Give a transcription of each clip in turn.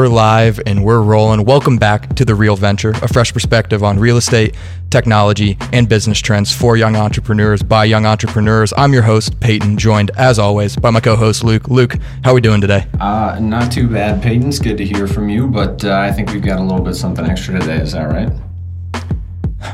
We're live and we're rolling. Welcome back to The Real Venture, a fresh perspective on real estate, technology, and business trends for young entrepreneurs by young entrepreneurs. I'm your host, Peyton, joined as always by my co host, Luke. Luke, how are we doing today? Uh, not too bad, Peyton. It's good to hear from you, but uh, I think we've got a little bit something extra today. Is that right?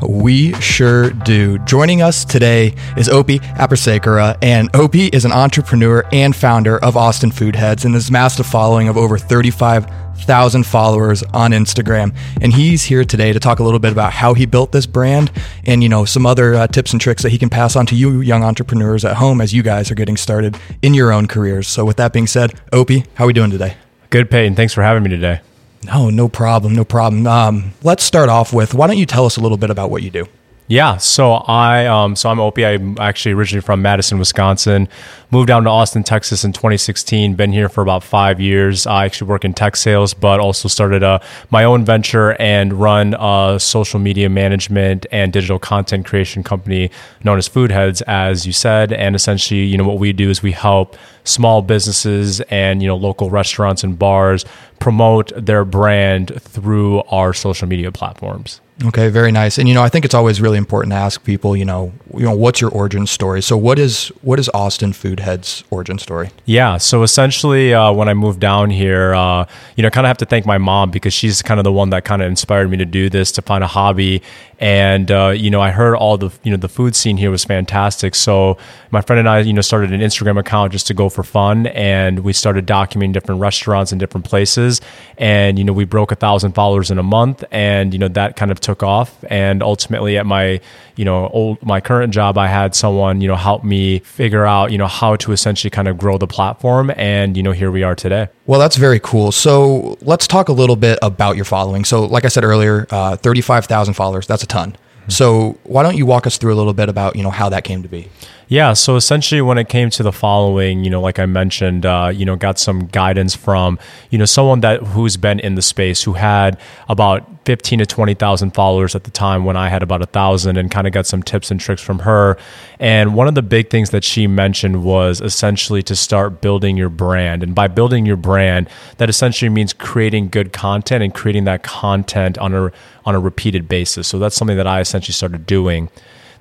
We sure do. Joining us today is Opi Abeysekera, and Opi is an entrepreneur and founder of Austin Food Heads and has amassed a following of over 35,000 followers on Instagram. And he's here today to talk a little bit about how he built this brand and, you know, some other uh, tips and tricks that he can pass on to you young entrepreneurs at home as you guys are getting started in your own careers. So with that being said, Opi, how are we doing today? Good, Peyton. Thanks for having me today. No, no problem. No problem. Um, let's start off with why don't you tell us a little bit about what you do? Yeah, so I um, so I'm Opi. I'm actually originally from Madison, Wisconsin. Moved down to Austin, Texas in 2016. Been here for about five years. I actually work in tech sales, but also started a, my own venture and run a social media management and digital content creation company known as Food Heads, as you said. And essentially, you know, what we do is we help small businesses and you know local restaurants and bars promote their brand through our social media platforms. Okay, very nice. And you know, I think it's always really important to ask people, you know, you know, what's your origin story? So, what is what is Austin Food Head's origin story? Yeah. So essentially, uh, when I moved down here, uh, you know, kind of have to thank my mom because she's kind of the one that kind of inspired me to do this, to find a hobby. And uh, you know, I heard all the you know the food scene here was fantastic. So my friend and I, you know, started an Instagram account just to go for fun, and we started documenting different restaurants and different places. And you know, we broke a thousand followers in a month, and you know that kind of took off. And ultimately, at my you know old my current job, I had someone you know help me figure out you know how to essentially kind of grow the platform, and you know here we are today. Well, that's very cool. So let's talk a little bit about your following. So, like I said earlier, uh, thirty-five thousand followers. That's a ton. Mm-hmm. So, why don't you walk us through a little bit about you know how that came to be? Yeah. So essentially, when it came to the following, you know, like I mentioned, uh, you know, got some guidance from, you know, someone that who's been in the space who had about fifteen to twenty thousand followers at the time when I had about a thousand, and kind of got some tips and tricks from her. And one of the big things that she mentioned was essentially to start building your brand, and by building your brand, that essentially means creating good content and creating that content on a on a repeated basis. So that's something that I essentially started doing.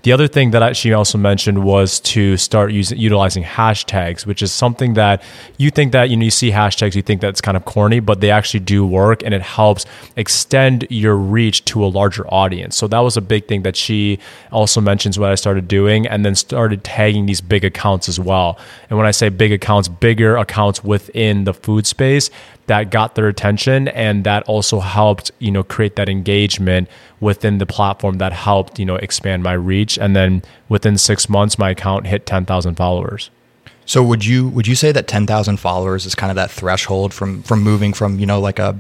The other thing that she also mentioned was to start using utilizing hashtags, which is something that you think that you know you see hashtags, you think that's kind of corny, but they actually do work, and it helps extend your reach to a larger audience. So that was a big thing that she also mentions what I started doing, and then started tagging these big accounts as well. And when I say big accounts, bigger accounts within the food space that got their attention and that also helped you know create that engagement within the platform that helped you know expand my reach. And then within 6 months my account hit 10,000 followers. So would you would you say that 10,000 followers is kind of that threshold from from moving from you know like a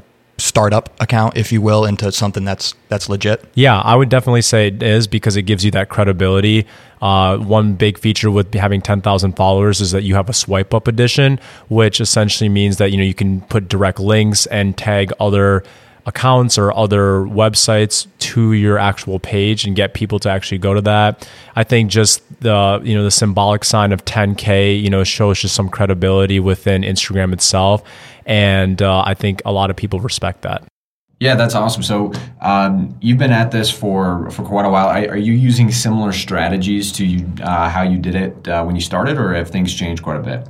startup account, if you will, into something that's that's legit? Yeah, I would definitely say it is because it gives you that credibility. Uh, one big feature with having 10,000 followers is that you have a swipe up edition, which essentially means that you know you can put direct links and tag other accounts or other websites to your actual page and get people to actually go to that. I think just the you know the symbolic sign of 10k you know shows just some credibility within Instagram itself, and uh, I think a lot of people respect that. Yeah, that's awesome. So um, you've been at this for for quite a while. Are, you using similar strategies to you, uh, how you did it uh, when you started, or have things changed quite a bit?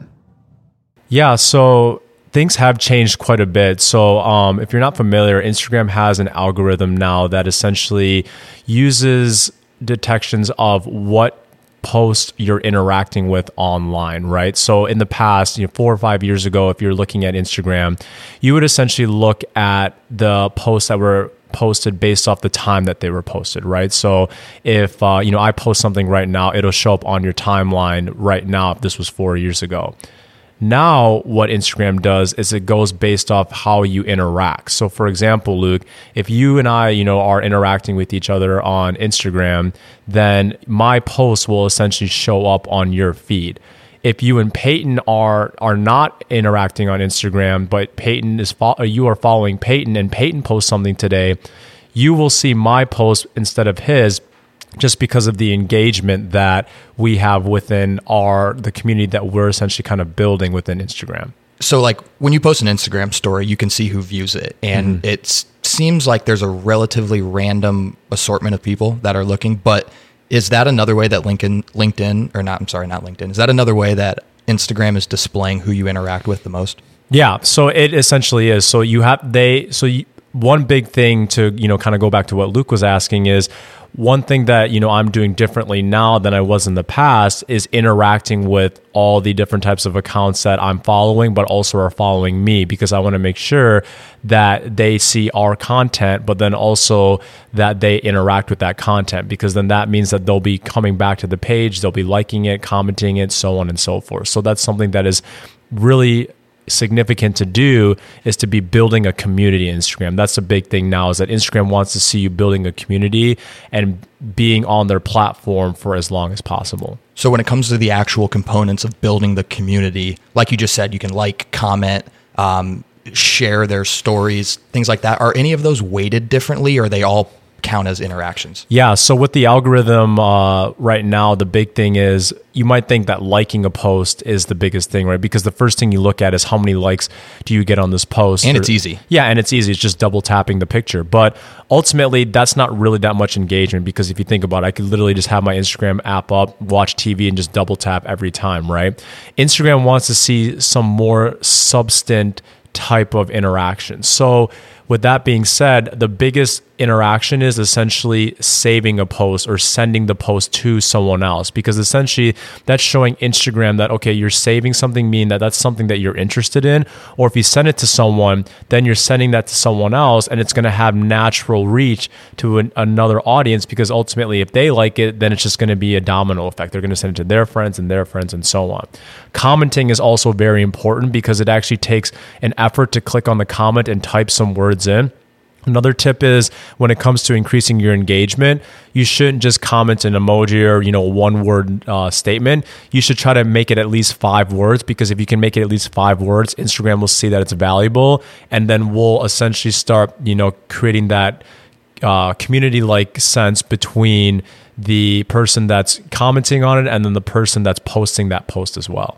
Yeah, so things have changed quite a bit. So, um, if you're not familiar, Instagram has an algorithm now that essentially uses detections of what post you're interacting with online, right? So in the past, you know, four or five years ago, if you're looking at Instagram, you would essentially look at the posts that were posted based off the time that they were posted, right? So if uh, you know I post something right now, it'll show up on your timeline right now. If this was four years ago, now, what Instagram does is it goes based off how you interact. So, for example, Luke, if you and I, you know, are interacting with each other on Instagram, then my post will essentially show up on your feed. If you and Peyton are are not interacting on Instagram, but Peyton is fo- uh, you are following Peyton and Peyton posts something today, you will see my post instead of his just because of the engagement that we have within our the community that we're essentially kind of building within Instagram. so like when you post an Instagram story, you can see who views it, and Mm-hmm. it seems like there's a relatively random assortment of people that are looking. But is that another way that LinkedIn, LinkedIn, or not? I'm sorry, not LinkedIn. Is that another way that Instagram is displaying who you interact with the most? Yeah, so it essentially is. So you have they so you, one big thing to you know kind of go back to what Luke was asking is one thing that you know I'm doing differently now than I was in the past is interacting with all the different types of accounts that I'm following, but also are following me because I want to make sure that they see our content, but then also that they interact with that content because then that means that they'll be coming back to the page, they'll be liking it, commenting it, so on and so forth. So that's something that is really significant to do is to be building a community Instagram. That's a big thing now is that Instagram wants to see you building a community and being on their platform for as long as possible. So when it comes to the actual components of building the community, like you just said, you can like, comment, um, share their stories, things like that. Are any of those weighted differently, or are they all count as interactions? Yeah. So with the algorithm uh, right now, the big thing is you might think that liking a post is the biggest thing, right? Because the first thing you look at is how many likes do you get on this post, And Or- it's easy. Yeah, and it's easy. It's just double tapping the picture. But ultimately, that's not really that much engagement because if you think about it, I could literally just have my Instagram app up, watch TV, and just double tap every time, right? Instagram wants to see some more substant type of interaction. So, with that being said, the biggest interaction is essentially saving a post or sending the post to someone else because essentially that's showing Instagram that okay you're saving something mean that that's something that you're interested in. Or if you send it to someone then you're sending that to someone else and it's going to have natural reach to an, another audience because ultimately if they like it then it's just going to be a domino effect. They're going to send it to their friends and their friends and so on. Commenting is also very important because it actually takes an effort to click on the comment and type some words in Another tip is when it comes to increasing your engagement, you shouldn't just comment an emoji or you know one word uh, statement. You should try to make it at least five words because if you can make it at least five words, Instagram will see that it's valuable, and then we'll essentially start you know creating that uh, community like sense between the person that's commenting on it and then the person that's posting that post as well.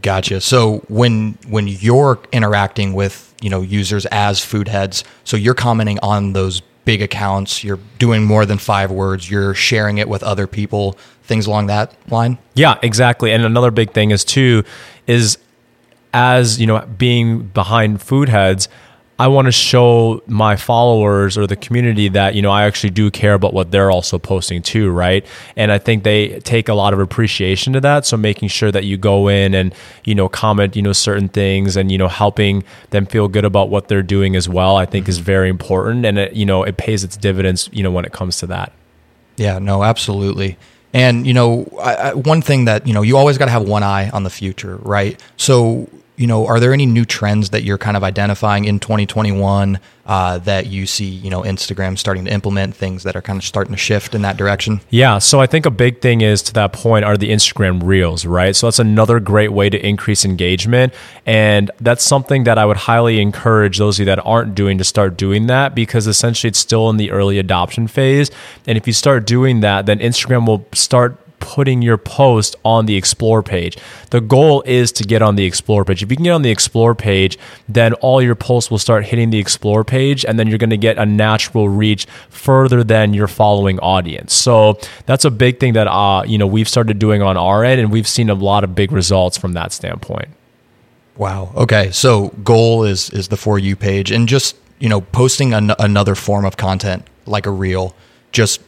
Gotcha. So when when you're interacting with you know users as food heads, so you're commenting on those big accounts, you're doing more than five words, you're sharing it with other people, things along that line. Yeah, exactly. And another big thing is too is as you know being behind food heads I want to show my followers or the community that you know I actually do care about what they're also posting too, right? And I think they take a lot of appreciation to that. So making sure that you go in and you know comment you know certain things and you know helping them feel good about what they're doing as well, I think is very important, and it you know it pays its dividends you know when it comes to that. Yeah, no, absolutely. And you know, I, I, one thing that you know, you always got to have one eye on the future, right? So, you know, are there any new trends that you're kind of identifying in 2021 uh, that you see, you know, Instagram starting to implement things that are kind of starting to shift in that direction? Yeah, so I think a big thing is to that point are the Instagram Reels, right? So that's another great way to increase engagement. And that's something that I would highly encourage those of you that aren't doing to start doing that because essentially it's still in the early adoption phase. And if you start doing that, then Instagram will start putting your post on the explore page. The goal is to get on the explore page. If you can get on the explore page, then all your posts will start hitting the explore page and then you're going to get a natural reach further than your following audience. So that's a big thing that uh, you know, we've started doing on our end and we've seen a lot of big results from that standpoint. Wow. Okay. So goal is is the for you page and just, you know, posting an, another form of content like a reel just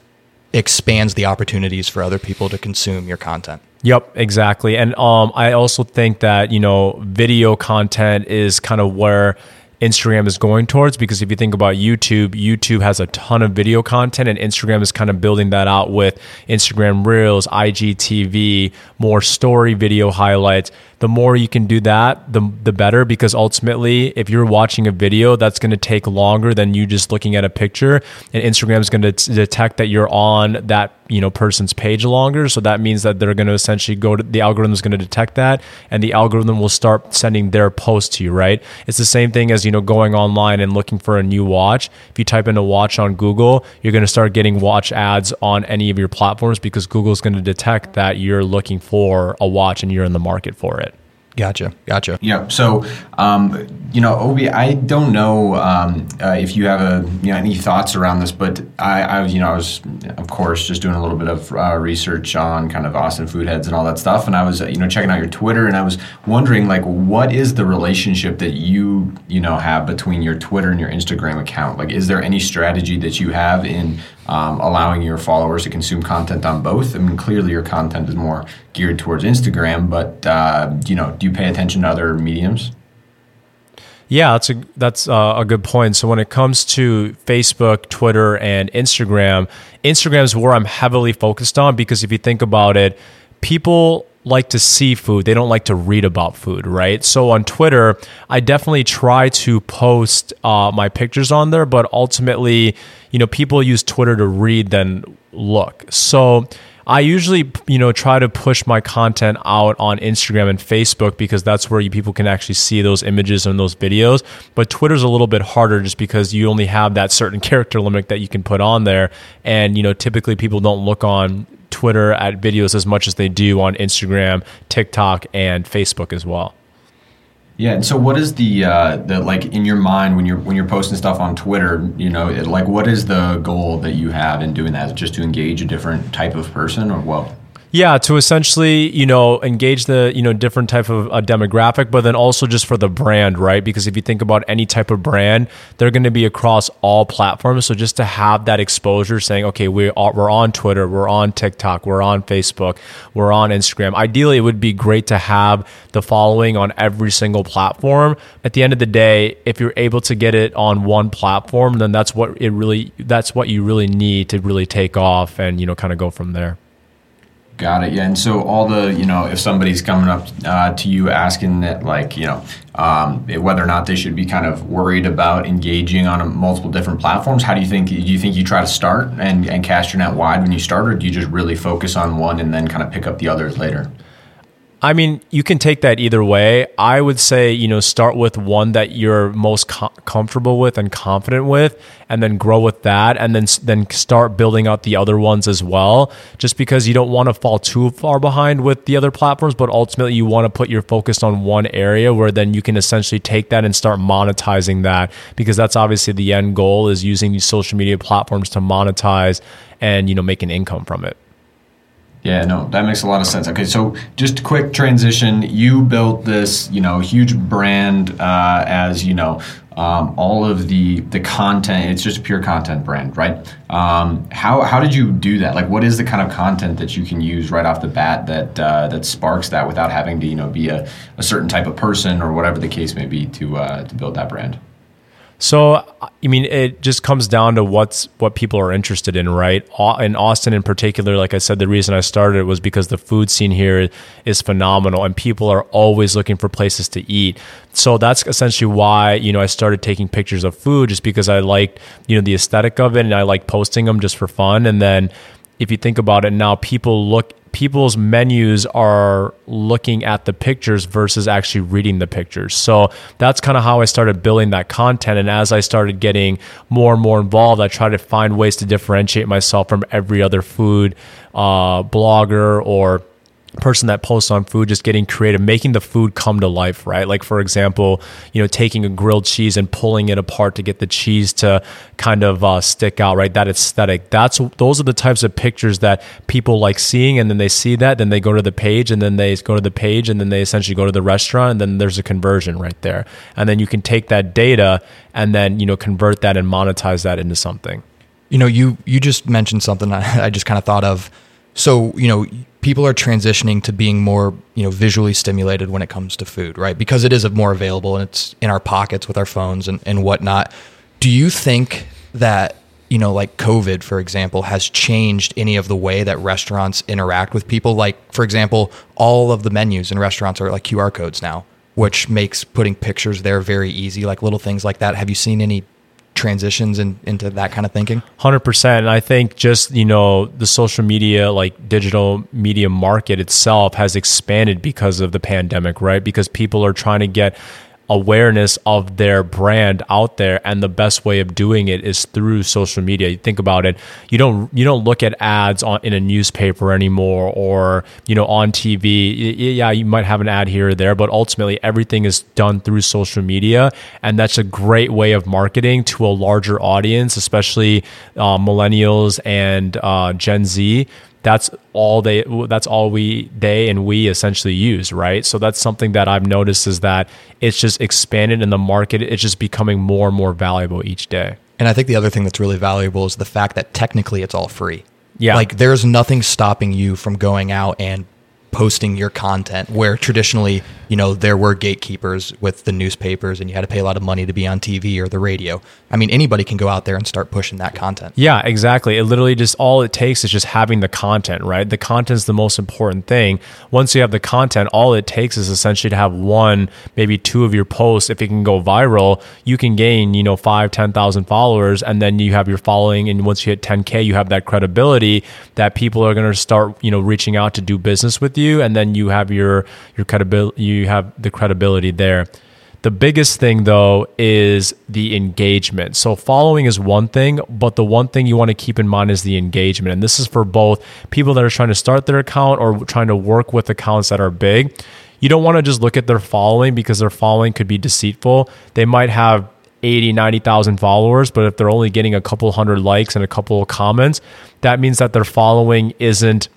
expands the opportunities for other people to consume your content. Yep, exactly. And um, I also think that, you know, video content is kind of where Instagram is going towards because if you think about YouTube, YouTube has a ton of video content and Instagram is kind of building that out with Instagram Reels, IGTV, more story video highlights. The more you can do that, the the better because ultimately if you're watching a video that's going to take longer than you just looking at a picture and Instagram is going to detect that you're on that, you know, person's page longer, so that means that they're going to essentially go to the algorithm is going to detect that and the algorithm will start sending their post to you, right? It's the same thing as, you know, going online and looking for a new watch. If you type in a watch on Google, you're going to start getting watch ads on any of your platforms because Google's going to detect that you're looking for a watch and you're in the market for it. Gotcha. Gotcha. Yeah. So, um, you know, Opi, I don't know um, uh, if you have a you know any thoughts around this, but I, I you know I was of course just doing a little bit of uh, research on kind of Austin food heads and all that stuff, and I was you know checking out your Twitter, and I was wondering like what is the relationship that you you know have between your Twitter and your Instagram account? Like, is there any strategy that you have in um, allowing your followers to consume content on both? I mean, clearly your content is more geared towards Instagram, but uh, you know, do you pay attention to other mediums? Yeah, that's a that's uh, a good point. So when it comes to Facebook, Twitter, and Instagram, Instagram is where I'm heavily focused on because if you think about it, people like to see food. They don't like to read about food, right? So on Twitter, I definitely try to post uh, my pictures on there, but ultimately, you know, people use Twitter to read than look. So I usually, you know, try to push my content out on Instagram and Facebook because that's where you, people can actually see those images and those videos. But Twitter's a little bit harder just because you only have that certain character limit that you can put on there. And, you know, typically people don't look on Twitter at videos as much as they do on Instagram, TikTok, and Facebook as well. Yeah, and so what is the uh, the like in your mind when you're when you're posting stuff on Twitter? You know, it, like what is the goal that you have in doing that? Is just to engage a different type of person, or what? Yeah, to essentially, you know, engage the, you know, different type of uh, demographic, but then also just for the brand, right? Because if you think about any type of brand, they're going to be across all platforms. So just to have that exposure saying, okay, we are, we're on Twitter, we're on TikTok, we're on Facebook, we're on Instagram. Ideally, it would be great to have the following on every single platform. At the end of the day, if you're able to get it on one platform, then that's what it really, that's what you really need to really take off and, you know, kind of go from there. Got it. Yeah. And so all the, you know, if somebody's coming up uh, to you asking that, like, you know, um, whether or not they should be kind of worried about engaging on a, multiple different platforms, how do you think, do you think you try to start and, and cast your net wide when you start, or do you just really focus on one and then kind of pick up the others later? I mean, you can take that either way. I would say, you know, start with one that you're most com- comfortable with and confident with, and then grow with that, and then then start building out the other ones as well. Just because you don't want to fall too far behind with the other platforms, but ultimately you want to put your focus on one area where then you can essentially take that and start monetizing that, because that's obviously the end goal is using these social media platforms to monetize and you know make an income from it. Yeah, no, that makes a lot of sense. Okay, so just quick transition. You built this, you know, huge brand uh, as you know um, all of the the content. It's just a pure content brand, right? Um, how how did you do that? Like, what is the kind of content that you can use right off the bat that uh, that sparks that without having to you know be a, a certain type of person or whatever the case may be to uh, to build that brand? So, I mean, it just comes down to what's what people are interested in, right? In Austin, in particular, like I said, the reason I started it was because the food scene here is phenomenal, and people are always looking for places to eat. So that's essentially why you know I started taking pictures of food, just because I liked you know the aesthetic of it, and I like posting them just for fun. And then, if you think about it, now people look people's menus are looking at the pictures versus actually reading the pictures. So that's kind of how I started building that content. And as I started getting more and more involved, I tried to find ways to differentiate myself from every other food uh, blogger or person that posts on food just getting creative making the food come to life right? Like for example you know taking a grilled cheese and pulling it apart to get the cheese to kind of uh, stick out right? That aesthetic. That's those are the types of pictures that people like seeing and then they see that then they go to the page and then they go to the page and then they essentially go to the restaurant and then there's a conversion right there. And then you can take that data and then you know convert that and monetize that into something. You know you you just mentioned something I, I just kind of thought of. So you know people are transitioning to being more you know visually stimulated when it comes to food right? Because it is more available and it's in our pockets with our phones and, and whatnot. Do you think that you know like covid for example has changed any of the way that restaurants interact with people? Like for example all of the menus in restaurants are like qr codes now which makes putting pictures there very easy like little things like that. Have you seen any transitions in, into that kind of thinking? 100%. And I think just, you know, the social media, like digital media market itself has expanded because of the pandemic, right? Because people are trying to get awareness of their brand out there and the best way of doing it is through social media. You think about it. You don't you don't look at ads on in a newspaper anymore or you know on TV yeah you might have an ad here or there but ultimately everything is done through social media and that's a great way of marketing to a larger audience especially uh, millennials and uh, Gen Z that's all they that's all we they and we essentially use right so that's something that i've noticed is that it's just expanded in the market it's just becoming more and more valuable each day And I think the other thing that's really valuable is the fact that technically it's all free. Yeah. Like there's nothing stopping you from going out and posting your content where traditionally, you know, there were gatekeepers with the newspapers and you had to pay a lot of money to be on TV or the radio. I mean, anybody can go out there and start pushing that content. Yeah, exactly. It literally just all it takes is just having the content, right? The content's the most important thing. Once you have the content, all it takes is essentially to have one, maybe two of your posts. If it can go viral, you can gain, you know, five, 10,000 followers, and then you have your following. And once you hit 10K, you have that credibility that people are going to start, you know, reaching out to do business with you. And then you have your, your credibility, you have the credibility there. The biggest thing though is the engagement. So following is one thing, but the one thing you want to keep in mind is the engagement. And this is for both people that are trying to start their account or trying to work with accounts that are big. You don't want to just look at their following because their following could be deceitful. They might have 80, 90,000 followers, but if they're only getting a couple hundred likes and a couple of comments, that means that their following isn't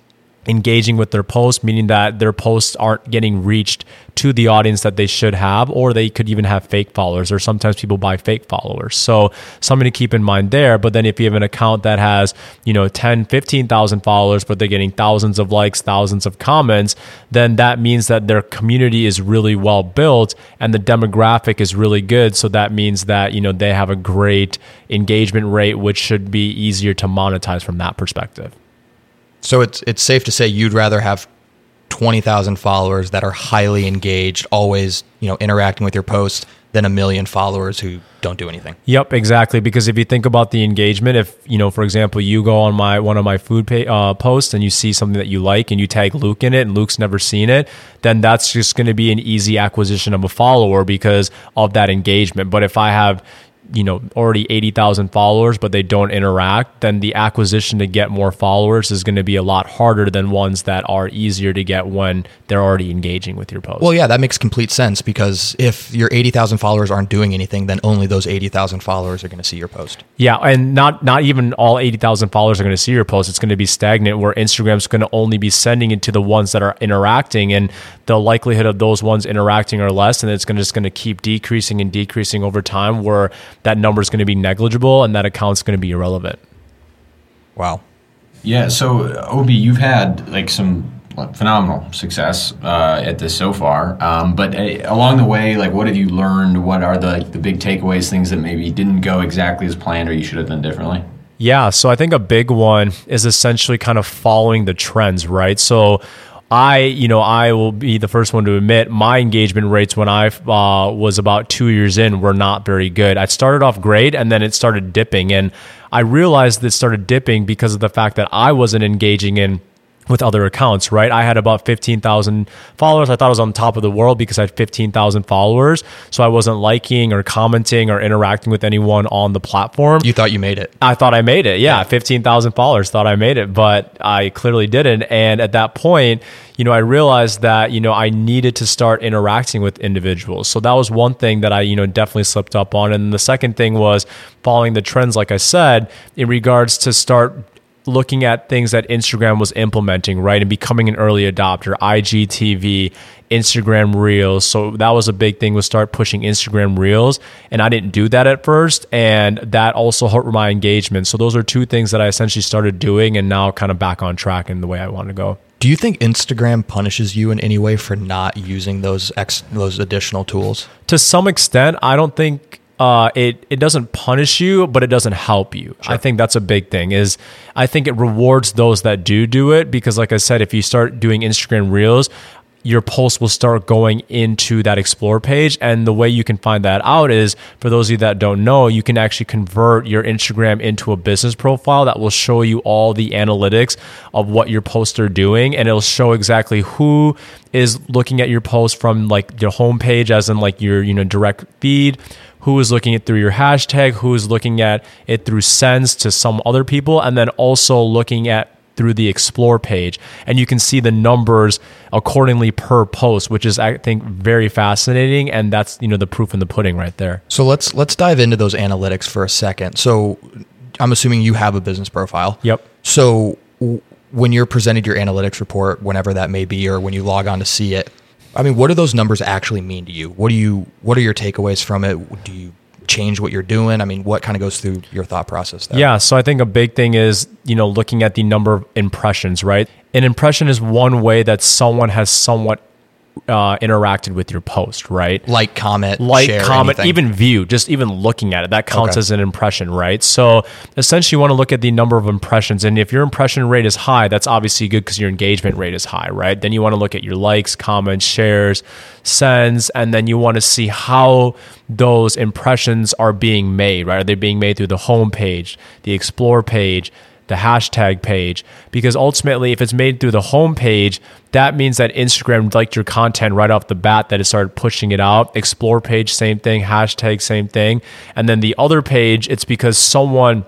engaging with their posts, meaning that their posts aren't getting reached to the audience that they should have, or they could even have fake followers, or sometimes people buy fake followers. So something to keep in mind there. But then if you have an account that has, you know, 10, 15,000 followers, but they're getting thousands of likes, thousands of comments, then that means that their community is really well built and the demographic is really good. So that means that, you know, they have a great engagement rate, which should be easier to monetize from that perspective. So it's it's safe to say you'd rather have 20,000 followers that are highly engaged, always, you know, interacting with your posts than a million followers who don't do anything. Yep, exactly. Because if you think about the engagement, if you know, for example, you go on my one of my food pay, uh, posts and you see something that you like and you tag Luke in it, and Luke's never seen it, then that's just going to be an easy acquisition of a follower because of that engagement. But if I have you know already 80,000 followers but they don't interact then the acquisition to get more followers is going to be a lot harder than ones that are easier to get when they're already engaging with your post. Well, yeah, that makes complete sense because if your 80,000 followers aren't doing anything, then only those 80,000 followers are going to see your post. Yeah, and not not even all 80,000 followers are going to see your post. It's going to be stagnant where Instagram's going to only be sending it to the ones that are interacting and the likelihood of those ones interacting are less and it's going to just going to keep decreasing and decreasing over time where that number is going to be negligible and that account's going to be irrelevant. Wow. Yeah, so Opi, you've had like some phenomenal success uh, at this so far. Um, but uh, along the way, like, what have you learned? What are the like, the big takeaways? Things that maybe didn't go exactly as planned, or you should have done differently. Yeah, so I think a big one is essentially kind of following the trends, right? So I, you know, I will be the first one to admit my engagement rates when I uh, was about two years in were not very good. I started off great and then it started dipping. And I realized it started dipping because of the fact that I wasn't engaging in with other accounts, right? I had about 15,000 followers. I thought I was on top of the world because I had 15,000 followers. So I wasn't liking or commenting or interacting with anyone on the platform. You thought you made it. I thought I made it. Yeah, 15,000 followers thought I made it, but I clearly didn't. And at that point, you know, I realized that, you know, I needed to start interacting with individuals. So that was one thing that I, you know, definitely slipped up on. And the second thing was following the trends, like I said, in regards to start looking at things that Instagram was implementing, right? And becoming an early adopter, IGTV, Instagram Reels. So that was a big thing was start pushing Instagram Reels. And I didn't do that at first. And that also hurt my engagement. So those are two things that I essentially started doing and now kind of back on track in the way I want to go. Do you think Instagram punishes you in any way for not using those ex- those additional tools? To some extent, I don't think uh, it it doesn't punish you, but it doesn't help you. I think that's a big thing. Is I think it rewards those that do do it because, like I said, if you start doing Instagram Reels, your post will start going into that explore page. And the way you can find that out is for those of you that don't know, you can actually convert your Instagram into a business profile that will show you all the analytics of what your posts are doing. And it'll show exactly who is looking at your post from like your homepage, as in like your, you know, direct feed who is looking at through your hashtag, who is looking at it through sends to some other people, and then also looking at through the explore page and you can see the numbers accordingly per post which is i think very fascinating and that's you know the proof in the pudding right there So let's let's dive into those analytics for a second. So I'm assuming you have a business profile. Yep. So w- when you're presented your analytics report, whenever that may be, or when you log on to see it, I mean, what do those numbers actually mean to you? What do you what are your takeaways from it? Do you change what you're doing? I mean, what kind of goes through your thought process there? Yeah, so I think a big thing is, you know, looking at the number of impressions, right? An impression is one way that someone has somewhat uh, interacted with your post, right? Like, comment, like, share, comment, anything. even view, just even looking at it, that counts Okay. as an impression, right? So essentially, you want to look at the number of impressions, and if your impression rate is high, that's obviously good because your engagement rate is high, right? Then you want to look at your likes, comments, shares, sends, and then you want to see how those impressions are being made, right? Are they being made through the home page, the explore page? The hashtag page because ultimately if it's made through the home page that means that instagram liked your content right off the bat that it started pushing it out. Explore page same thing. Hashtag same thing. And then the other page it's because someone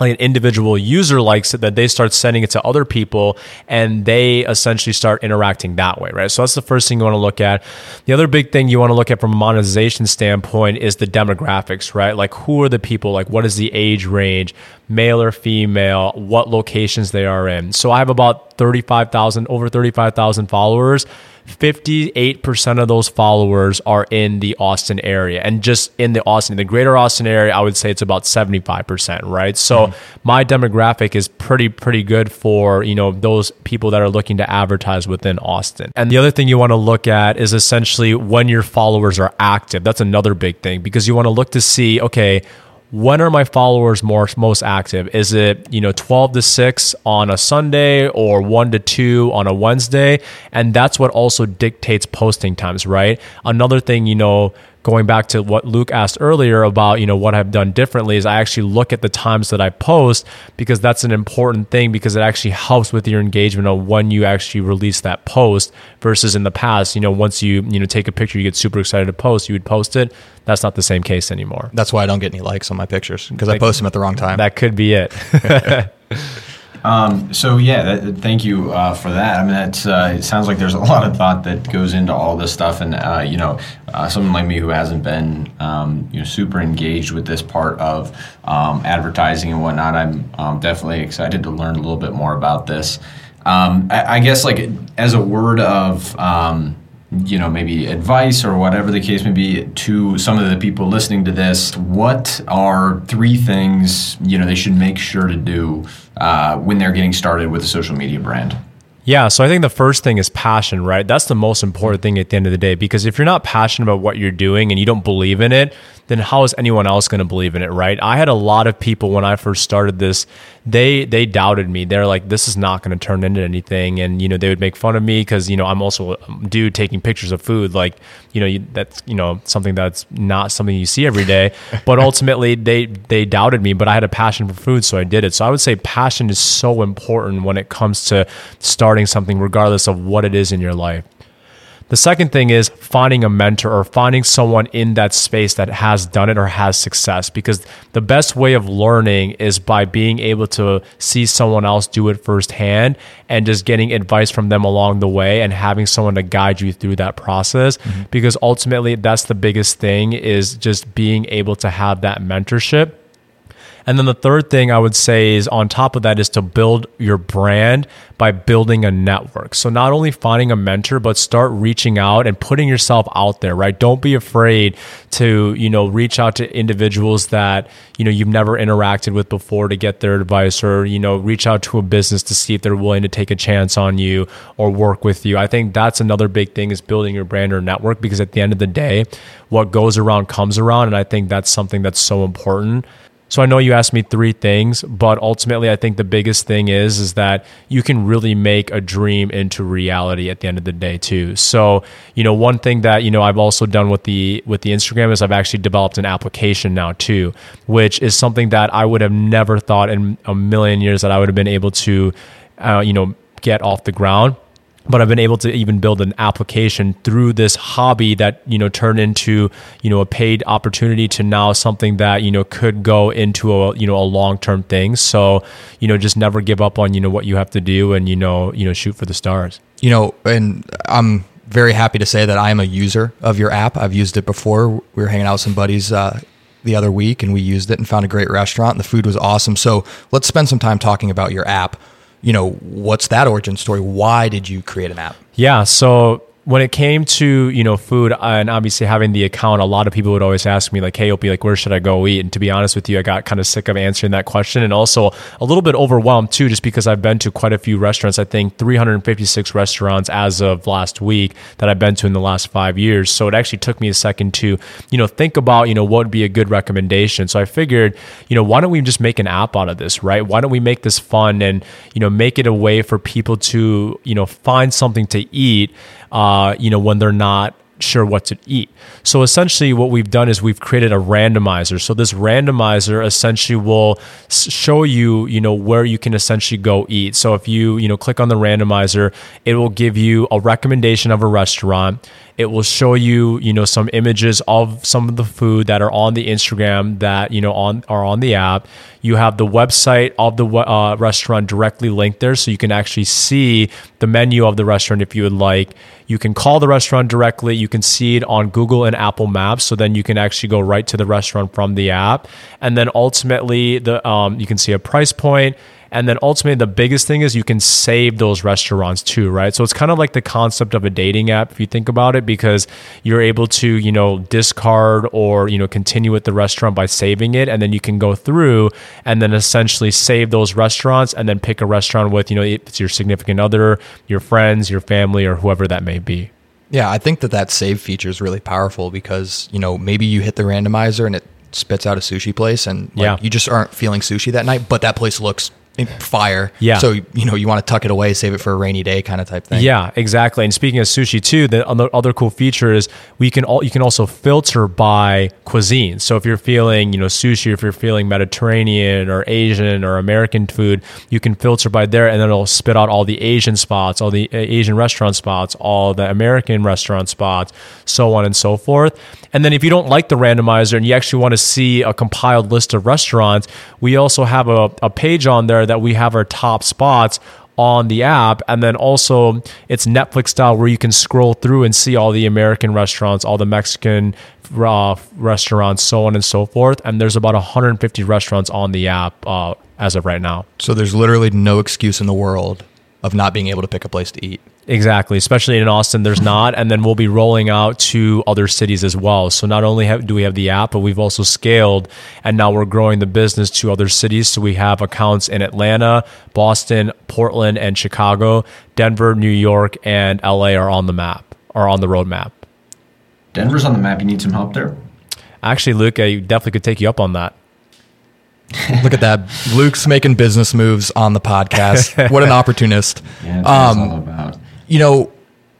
like an individual user likes it that they start sending it to other people and they essentially start interacting that way right? So that's the first thing you want to look at. The other big thing you want to look at from a monetization standpoint is the demographics right? Like who are the people? Like what is the age range? Male or female? What locations they are in? So i have about 35000 over 35000 followers 58% of those followers are in the Austin area. And just in the Austin, the greater Austin area, I would say it's about 75%, right? So mm-hmm. my demographic is pretty, pretty good for, you know, those people that are looking to advertise within Austin. And the other thing you want to look at is essentially when your followers are active. That's another big thing because you want to look to see, okay, when are my followers more most active? Is it you know 12 to 6 on a sunday or 1 to 2 on a wednesday? And that's what also dictates posting times right? Another thing you know going back to what luke asked earlier about you know what i've done differently is i actually look at the times that i post because that's an important thing because it actually helps with your engagement on when you actually release that post versus in the past you know once you you know take a picture you get super excited to post you would post it that's not the same case anymore That's why I don't get any likes on my pictures because I post them at the wrong time. that could be it. So yeah, that, thank you uh, for that. I mean, that's uh, it sounds like there's a lot of thought that goes into all this stuff, and uh, you know, uh, someone like me who hasn't been um, you know super engaged with this part of um, advertising and whatnot, I'm um, definitely excited to learn a little bit more about this. Um, I, I guess like as a word of um, you know maybe advice or whatever the case may be to some of the people listening to this what are three things you know they should make sure to do uh, when they're getting started with a social media brand Yeah, so I think the first thing is passion, right? That's the most important thing at the end of the day because if you're not passionate about what you're doing and you don't believe in it, then how is anyone else going to believe in it, right? I had a lot of people when I first started this, they they doubted me. They're like this is not going to turn into anything and you know, they would make fun of me cuz you know, I'm also a um, dude taking pictures of food like, you know, you, that's, you know, something that's not something you see every day, but ultimately they they doubted me, but I had a passion for food so I did it. So I would say passion is so important when it comes to starting something regardless of what it is in your life. The second thing is finding a mentor or finding someone in that space that has done it or has success because the best way of learning is by being able to see someone else do it firsthand and just getting advice from them along the way and having someone to guide you through that process. Mm-hmm. Because ultimately that's the biggest thing is just being able to have that mentorship and then the third thing I would say is on top of that is to build your brand by building a network. So not only finding a mentor, but start reaching out and putting yourself out there, right? Don't be afraid to, you know, reach out to individuals that, you know, you've never interacted with before to get their advice or, you know, reach out to a business to see if they're willing to take a chance on you or work with you. I think that's another big thing is building your brand or network because at the end of the day, what goes around comes around. And I think that's something that's so important So I know you asked me three things, but ultimately I think the biggest thing is is that you can really make a dream into reality at the end of the day too. So, you know, one thing that, you know, I've also done with the with the Instagram is I've actually developed an application now too, which is something that I would have never thought in a million years that I would have been able to uh, you know, get off the ground but I've been able to even build an application through this hobby that you know turned into you know a paid opportunity to now something that you know could go into a you know a long term thing. So you know just never give up on you know what you have to do and you know you know shoot for the stars. You know, and I'm very happy to say that I am a user of your app. I've used it before. We were hanging out with some buddies uh, the other week, and we used it and found a great restaurant. And the food was awesome. So let's spend some time talking about your app you know, what's that origin story? Why did you create an app? Yeah. So when it came to you know food and obviously having the account, a lot of people would always ask me like, "Hey, Opi, like where should I go eat?" And to be honest with you, I got kind of sick of answering that question, and also a little bit overwhelmed too, just because I've been to quite a few restaurants. I think 356 restaurants as of last week that I've been to in the last five years. So it actually took me a second to you know think about you know what would be a good recommendation. So I figured, you know, why don't we just make an app out of this, right? Why don't we make this fun and you know make it a way for people to you know find something to eat uh, you know, when they're not sure what to eat. So essentially what we've done is we've created a randomizer. So this randomizer essentially will show you, you know, where you can essentially go eat. So if you, you know, click on the randomizer, it will give you a recommendation of a restaurant it will show you, you know, some images of some of the food that are on the Instagram that you know on are on the app. You have the website of the uh, restaurant directly linked there, so you can actually see the menu of the restaurant if you would like. You can call the restaurant directly. You can see it on Google and Apple Maps, so then you can actually go right to the restaurant from the app. And then ultimately, the um, you can see a price point and then ultimately, the biggest thing is you can save those restaurants too, right? So it's kind of like the concept of a dating app if you think about it, because you're able to, you know, discard or, you know, continue with the restaurant by saving it. And then you can go through and then essentially save those restaurants and then pick a restaurant with, you know, it's your significant other, your friends, your family, or whoever that may be. Yeah, I think that that save feature is really powerful because, you know, maybe you hit the randomizer and it spits out a sushi place and like, yeah. you just aren't feeling sushi that night, but that place looks fire. Yeah. So you know you want to tuck it away, save it for a rainy day kind of type thing. Yeah, exactly. And speaking of sushi too, the other cool feature is we can all you can also filter by cuisine. So if you're feeling you know sushi, if you're feeling Mediterranean or Asian or American food, you can filter by there, and then it'll spit out all the Asian spots, all the uh, Asian restaurant spots, all the American restaurant spots, so on and so forth. And then if you don't like the randomizer and you actually want to see a compiled list of restaurants, we also have a, a page on there that we have our top spots on the app. And then also it's Netflix style where you can scroll through and see all the American restaurants, all the Mexican uh, restaurants, so on and so forth. And there's about 150 restaurants on the app uh, as of right now. So there's literally no excuse in the world of not being able to pick a place to eat. Exactly, especially in Austin, there's not, and then we'll be rolling out to other cities as well. So not only have, do we have the app, but we've also scaled, and now we're growing the business to other cities. So we have accounts in Atlanta, Boston, Portland, and Chicago. Denver, New York, and LA are on the map, are on the roadmap. Denver's on the map. You need some help there. Actually, Luke, I definitely could take you up on that. Look at that. Luke's making business moves on the podcast. what an opportunist. Yeah, that's um, all about. You know,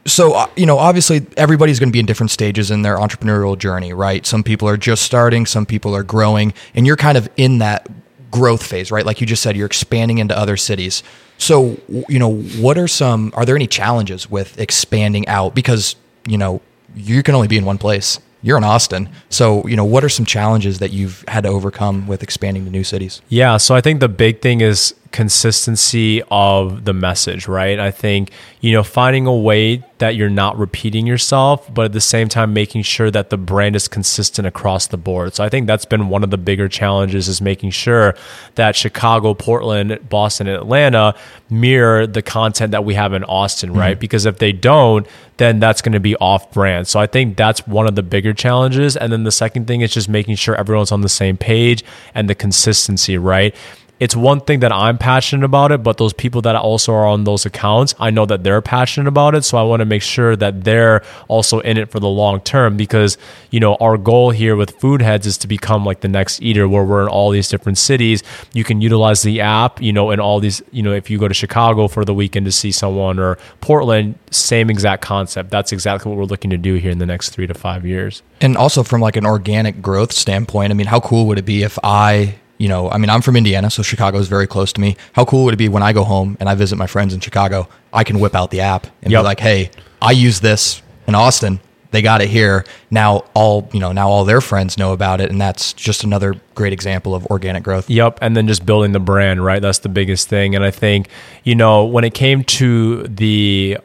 so uh, you know, obviously everybody's going to be in different stages in their entrepreneurial journey, right? Some people are just starting, some people are growing, and you're kind of in that growth phase, right? Like you just said, you're expanding into other cities. So, you know, what are some are there any challenges with expanding out because, you know, you can only be in one place you're in Austin. So, you know, what are some challenges that you've had to overcome with expanding to new cities? Yeah. So I think the big thing is consistency of the message, right? I think, you know, finding a way that you're not repeating yourself, but at the same time making sure that the brand is consistent across the board. So I think that's been one of the bigger challenges is making sure that Chicago, Portland, Boston, and Atlanta mirror the content that we have in Austin, right? Mm-hmm. Because if they don't, then that's going to be off brand. So I think that's one of the bigger challenges. And then the second thing is just making sure everyone's on the same page and the consistency, right? It's one thing that I'm passionate about it, but those people that also are on those accounts, I know that they're passionate about it. So I want to make sure that they're also in it for the long term because, you know, our goal here with Food Heads is to become like the next eater where we're in all these different cities. You can utilize the app, you know, in all these, you know, if you go to Chicago for the weekend to see someone or Portland, same exact concept. That's exactly what we're looking to do here in the next three to five years. And also from like an organic growth standpoint, I mean, how cool would it be if I, you know, I mean, I'm from Indiana, so Chicago is very close to me. How cool would it be when I go home and I visit my friends in Chicago, I can whip out the app and Yep. be like, "Hey, I use this in Austin. They got it here. Now all, you know, now all their friends know about it and that's just another great example of organic growth." Yep. And then just building the brand, right? That's the biggest thing. And I think, you know, when it came to the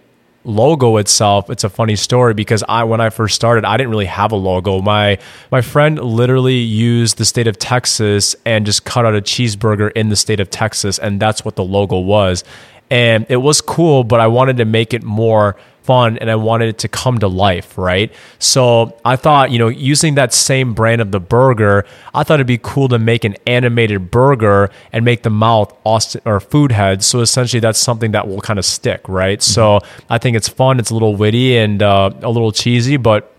logo itself, it's a funny story because I when I first started, I didn't really have a logo. My my friend literally used the state of Texas and just cut out a cheeseburger in the state of Texas and that's what the logo was. And it was cool, but I wanted to make it more fun and I wanted it to come to life, right? So I thought, you know, using that same brand of the burger, I thought it'd be cool to make an animated burger and make the mouth Austin or food head. So essentially that's something that will kind of stick, right? So I think it's fun, it's a little witty and uh, a little cheesy, but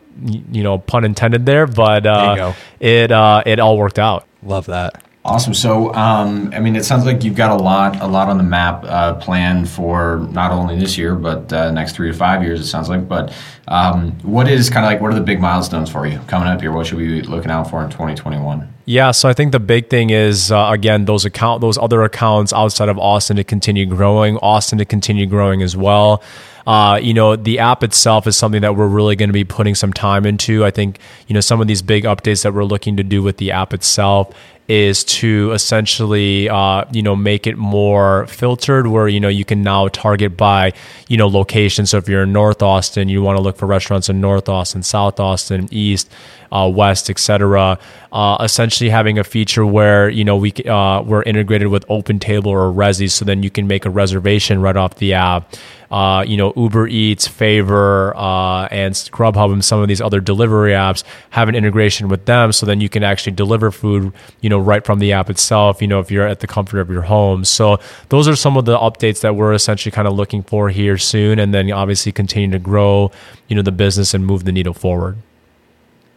you know, pun intended there, but uh, go. it uh, it all worked out. Love that. Awesome. So, um, I mean, it sounds like you've got a lot, a lot on the map uh, planned for not only this year, but uh, next three to five years. It sounds like. But um, what is kind of like what are the big milestones for you coming up here? What should we be looking out for in 2021? Yeah, so I think the big thing is uh, again those account those other accounts outside of Austin to continue growing, Austin to continue growing as well. Uh, you know, the app itself is something that we're really going to be putting some time into. I think you know some of these big updates that we're looking to do with the app itself is to essentially uh, you know make it more filtered where you know you can now target by you know location. So if you're in north austin you want to look for restaurants in north austin south austin east uh, west etc uh, essentially having a feature where you know we uh, we're integrated with OpenTable or Resy so then you can make a reservation right off the app uh, you know uber eats favor uh, and grubhub and some of these other delivery apps have an integration with them so then you can actually deliver food you know right from the app itself you know if you're at the comfort of your home so those are some of the updates that we're essentially kind of looking for here soon and then obviously continue to grow you know the business and move the needle forward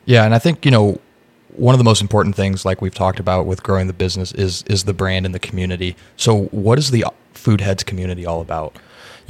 Yeah, and I think you know one of the most important things, like we've talked about with growing the business, is is the brand and the community. So, what is the Food Heads community all about?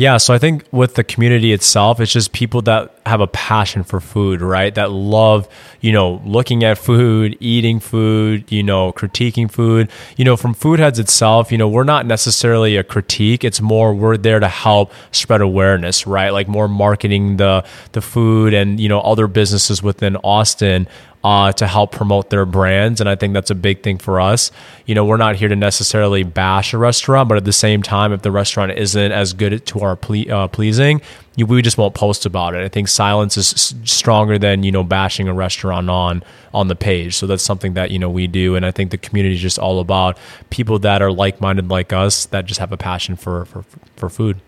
Yeah, so I think with the community itself, it's just people that have a passion for food, right? That love, you know, looking at food, eating food, you know, critiquing food. You know, from Food Heads itself, you know, we're not necessarily a critique. It's more we're there to help spread awareness, right? Like more marketing the the food and, you know, other businesses within Austin uh, to help promote their brands. And I think that's a big thing for us. You know, we're not here to necessarily bash a restaurant, but at the same time, if the restaurant isn't as good to our ple- uh, pleasing, you, we just won't post about it. I think silence is stronger than you know bashing a restaurant on on the page. So that's something that you know we do, and I think the community is just all about people that are like minded like us that just have a passion for for for food.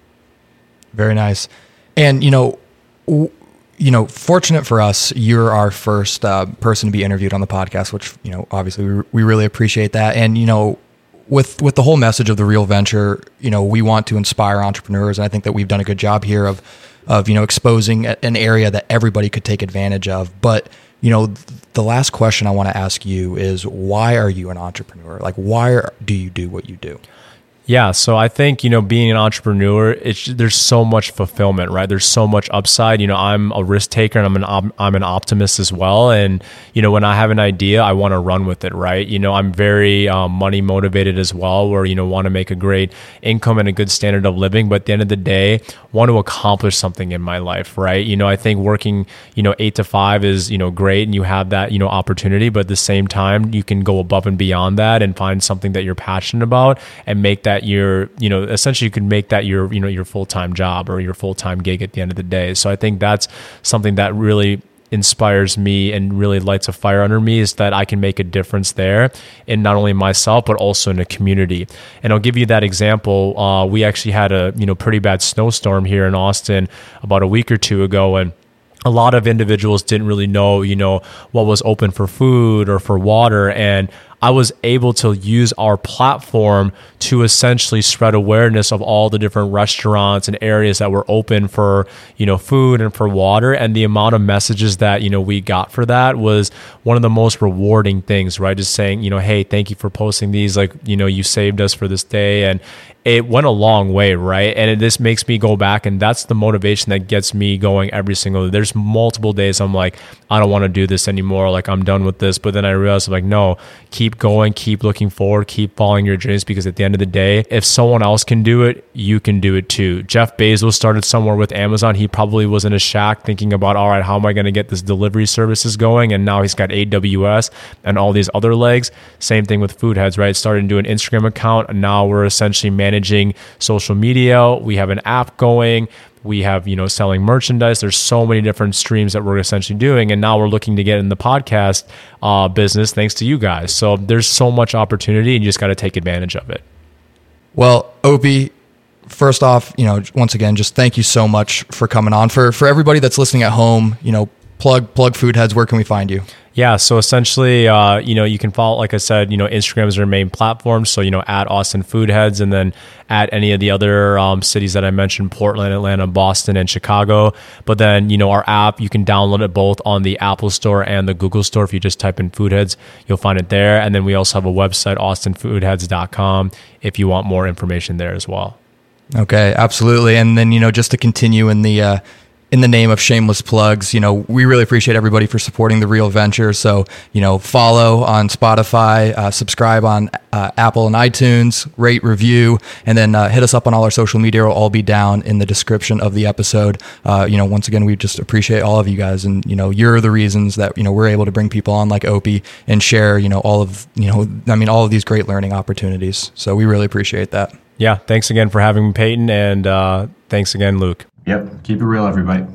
Very nice. And you know, you know, fortunate for us, you're our first uh, person to be interviewed on the podcast, which you know, obviously we, we really appreciate that. And you know, with with the whole message of the real venture, you know, we want to inspire entrepreneurs, and I think that we've done a good job here of of you know exposing an area that everybody could take advantage of. But you know, the last question I want to ask you is, why are you an entrepreneur? Like, why do you do what you do? Yeah, so I think you know being an entrepreneur, it's there's so much fulfillment, right? There's so much upside. You know, I'm a risk taker and I'm an I'm an optimist as well. And you know, when I have an idea, I want to run with it, right? You know, I'm very um, money motivated as well, where you know want to make a great income and a good standard of living. But at the end of the day, want to accomplish something in my life, right? You know, I think working you know eight to five is you know great, and you have that you know opportunity. But at the same time, you can go above and beyond that and find something that you're passionate about and make that your you know essentially you can make that your you know your full-time job or your full-time gig at the end of the day so i think that's something that really inspires me and really lights a fire under me is that I can make a difference there in not only myself but also in the community. And I'll give you that example. Uh, we actually had a you know pretty bad snowstorm here in Austin about a week or two ago, and a lot of individuals didn't really know, you know, what was open for food or for water. And I was able to use our platform to essentially spread awareness of all the different restaurants and areas that were open for, you know, food and for water. And the amount of messages that, you know, we got for that was one of the most rewarding things, right? Just saying, you know, hey, thank you for posting these. Like, you know, you saved us for this day. And it went a long way, right? And it, this makes me go back, and that's the motivation that gets me going every single. There's multiple days I'm like, I don't want to do this anymore. Like I'm done with this. But then I realized, I'm like, no, keep going, keep looking forward, keep following your dreams, because at the end of the day, if someone else can do it, you can do it too. Jeff Bezos started somewhere with Amazon. He probably was in a shack thinking about, all right, how am I going to get this delivery services going? And now he's got AWS and all these other legs. Same thing with Food Heads, right? Started to an Instagram account, and now we're essentially managing social media. We have an app going. We have, you know, selling merchandise. There's so many different streams that we're essentially doing. And now we're looking to get in the podcast uh, business thanks to you guys. So there's so much opportunity and you just got to take advantage of it. Well, Opi, first off, you know, once again, just thank you so much for coming on. For for everybody that's listening at home, you know, plug plug Foodheads. Where can we find you? Yeah, so essentially, uh, you know, you can follow, like I said, you know, Instagram is our main platform. So, you know, at Austin Food Heads and then at any of the other um, cities that I mentioned Portland, Atlanta, Boston, and Chicago. But then, you know, our app, you can download it both on the Apple Store and the Google Store. If you just type in Food Heads, you'll find it there. And then we also have a website, austinfoodheads.com, if you want more information there as well. Okay, absolutely. And then, you know, just to continue in the, uh, in the name of shameless plugs, you know, we really appreciate everybody for supporting the real venture. So, you know, follow on Spotify, uh, subscribe on uh, Apple and iTunes, rate, review, and then uh, hit us up on all our social media. It'll all be down in the description of the episode. Uh, you know, once again, we just appreciate all of you guys, and you know, you're the reasons that you know we're able to bring people on like Opi and share, you know, all of you know, I mean, all of these great learning opportunities. So we really appreciate that. Yeah, thanks again for having me, Peyton, and uh, thanks again, Luke. Yep. Keep it real, everybody.